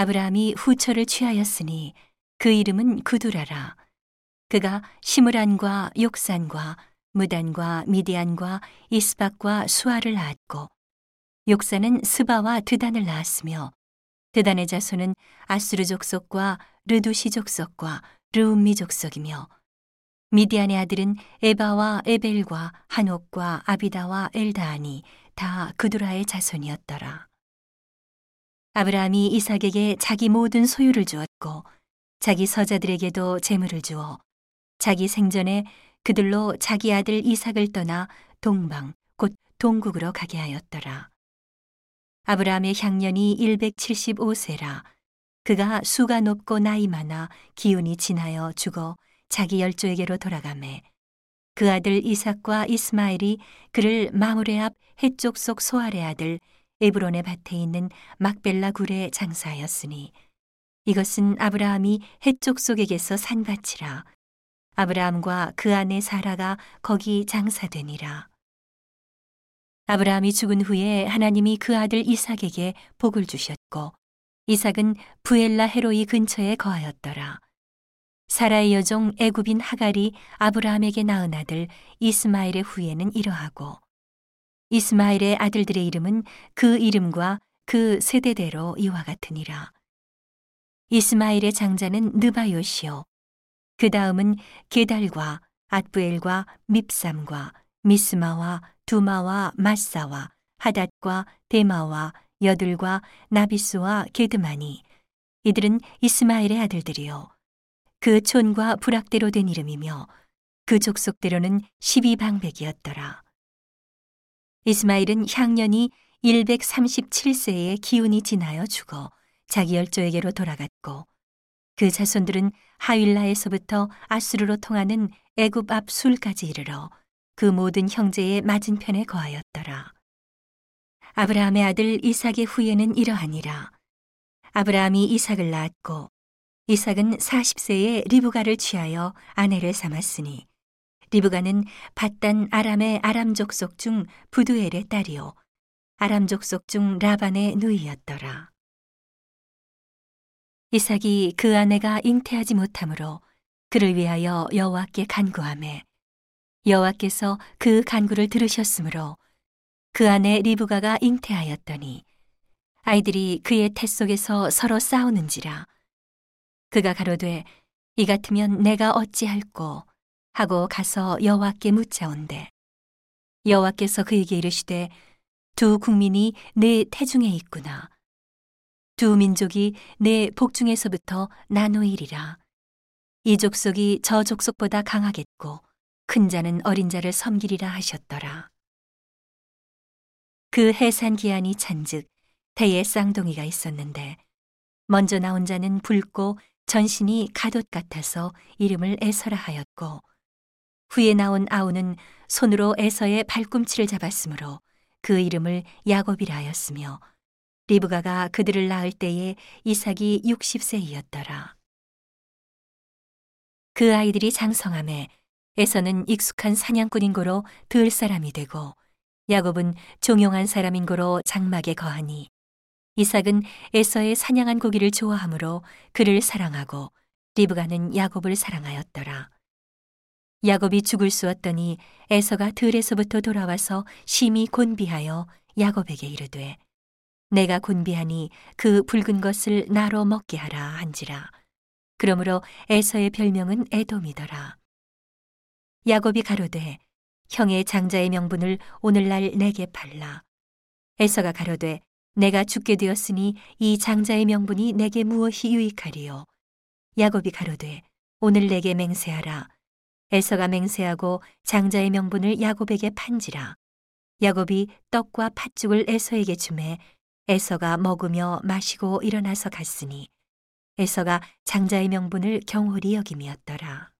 아브라함이 후처를 취하였으니 그 이름은 구두라라. 그가 시므란과 욕산과 무단과 미디안과 이스박과 수아를 낳았고 욕산은 스바와 드단을 낳았으며 드단의 자손은 아수르 족속과 르두시 족속과 르움미 족속이며 미디안의 아들은 에바와 에벨과 한옥과 아비다와 엘다하니 다 그두라의 자손이었더라. 아브라함이 이삭에게 자기 모든 소유를 주었고 자기 서자들에게도 재물을 주어 자기 생전에 그들로 자기 아들 이삭을 떠나 동방 곧 동국으로 가게 하였더라. 아브라함의 향년이 175세라 그가 수가 높고 나이 많아 기운이 지나여 죽어 자기 열조에게로 돌아가매 그 아들 이삭과 이스마엘이 그를 마므레 앞 해쪽 속 소알의 아들 에브론의 밭에 있는 막벨라 굴에 장사하였으니 이것은 아브라함이 해쪽 속에게서 산 밭이라 아브라함과 그 아내 사라가 거기 장사되니라 아브라함이 죽은 후에 하나님이 그 아들 이삭에게 복을 주셨고 이삭은 부엘라 헤로이 근처에 거하였더라. 사라의 여종 애굽인 하갈이 아브라함에게 낳은 아들 이스마엘의 후예는 이러하고 이스마엘의 아들들의 이름은 그 이름과 그 세대대로 이와 같으니라. 이스마엘의 장자는 느바요시요. 그 다음은 게달과 앗부엘과 밉삼과 미스마와 두마와 마사와 하닷과 데마와 여들과 나비스와 게드마니 이들은 이스마엘의 아들들이요. 그 촌과 부락대로 된 이름이며 그 족속대로는 12방백이었더라. 이스마일은 향년이 137세에 기운이 지나여 죽어 자기 열조에게로 돌아갔고 그 자손들은 하윌라에서부터 아수르로 통하는 애굽 앞 술까지 이르러 그 모든 형제의 맞은편에 거하였더라. 아브라함의 아들 이삭의 후예는 이러하니라. 아브라함이 이삭을 낳았고 이삭은 40세에 리브가를 취하여 아내를 삼았으니 리브가는 바단 아람의 아람 족 속 중 부두엘의 딸이요. 아람 족 속 중 라반의 누이였더라. 이삭이 그 아내가 잉태하지 못하므로 그를 위하여 여호와께 간구하매 여호와께서 그 간구를 들으셨으므로 그 아내 리브가가 잉태하였더니 아이들이 그의 태 속에서 서로 싸우는지라. 그가 가로되 이 같으면 내가 어찌할꼬 하고 가서 여호와께 묻자온대. 여호와께서 그에게 이르시되 두 국민이 내 태중에 있구나. 두 민족이 내 복중에서부터 나누이리라. 이 족속이 저 족속보다 강하겠고 큰 자는 어린 자를 섬기리라 하셨더라. 그 해산 기한이 찬즉 태에 쌍둥이가 있었는데 먼저 나온 자는 붉고 전신이 가돛 같아서 이름을 에서라 하였고 후에 나온 아우는 손으로 에서의 발꿈치를 잡았으므로 그 이름을 야곱이라 하였으며 리브가가 그들을 낳을 때에 이삭이 60세이었더라. 그 아이들이 장성함에 에서는 익숙한 사냥꾼인 고로 들 사람이 되고 야곱은 종용한 사람인 고로 장막에 거하니 이삭은 에서의 사냥한 고기를 좋아하므로 그를 사랑하고 리브가는 야곱을 사랑하였더라. 야곱이 죽을 쑤었더니 에서가 들에서부터 돌아와서 심히 곤비하여 야곱에게 이르되 내가 곤비하니 그 붉은 것을 나로 먹게 하라 한지라. 그러므로 에서의 별명은 에돔이더라. 야곱이 가로되 형의 장자의 명분을 오늘날 내게 팔라. 에서가 가로되 내가 죽게 되었으니 이 장자의 명분이 내게 무엇이 유익하리요. 야곱이 가로되 오늘 내게 맹세하라. 에서가 맹세하고 장자의 명분을 야곱에게 판지라. 야곱이 떡과 팥죽을 에서에게 주매 에서가 먹으며 마시고 일어나서 갔으니 에서가 장자의 명분을 경홀히 여김이었더라.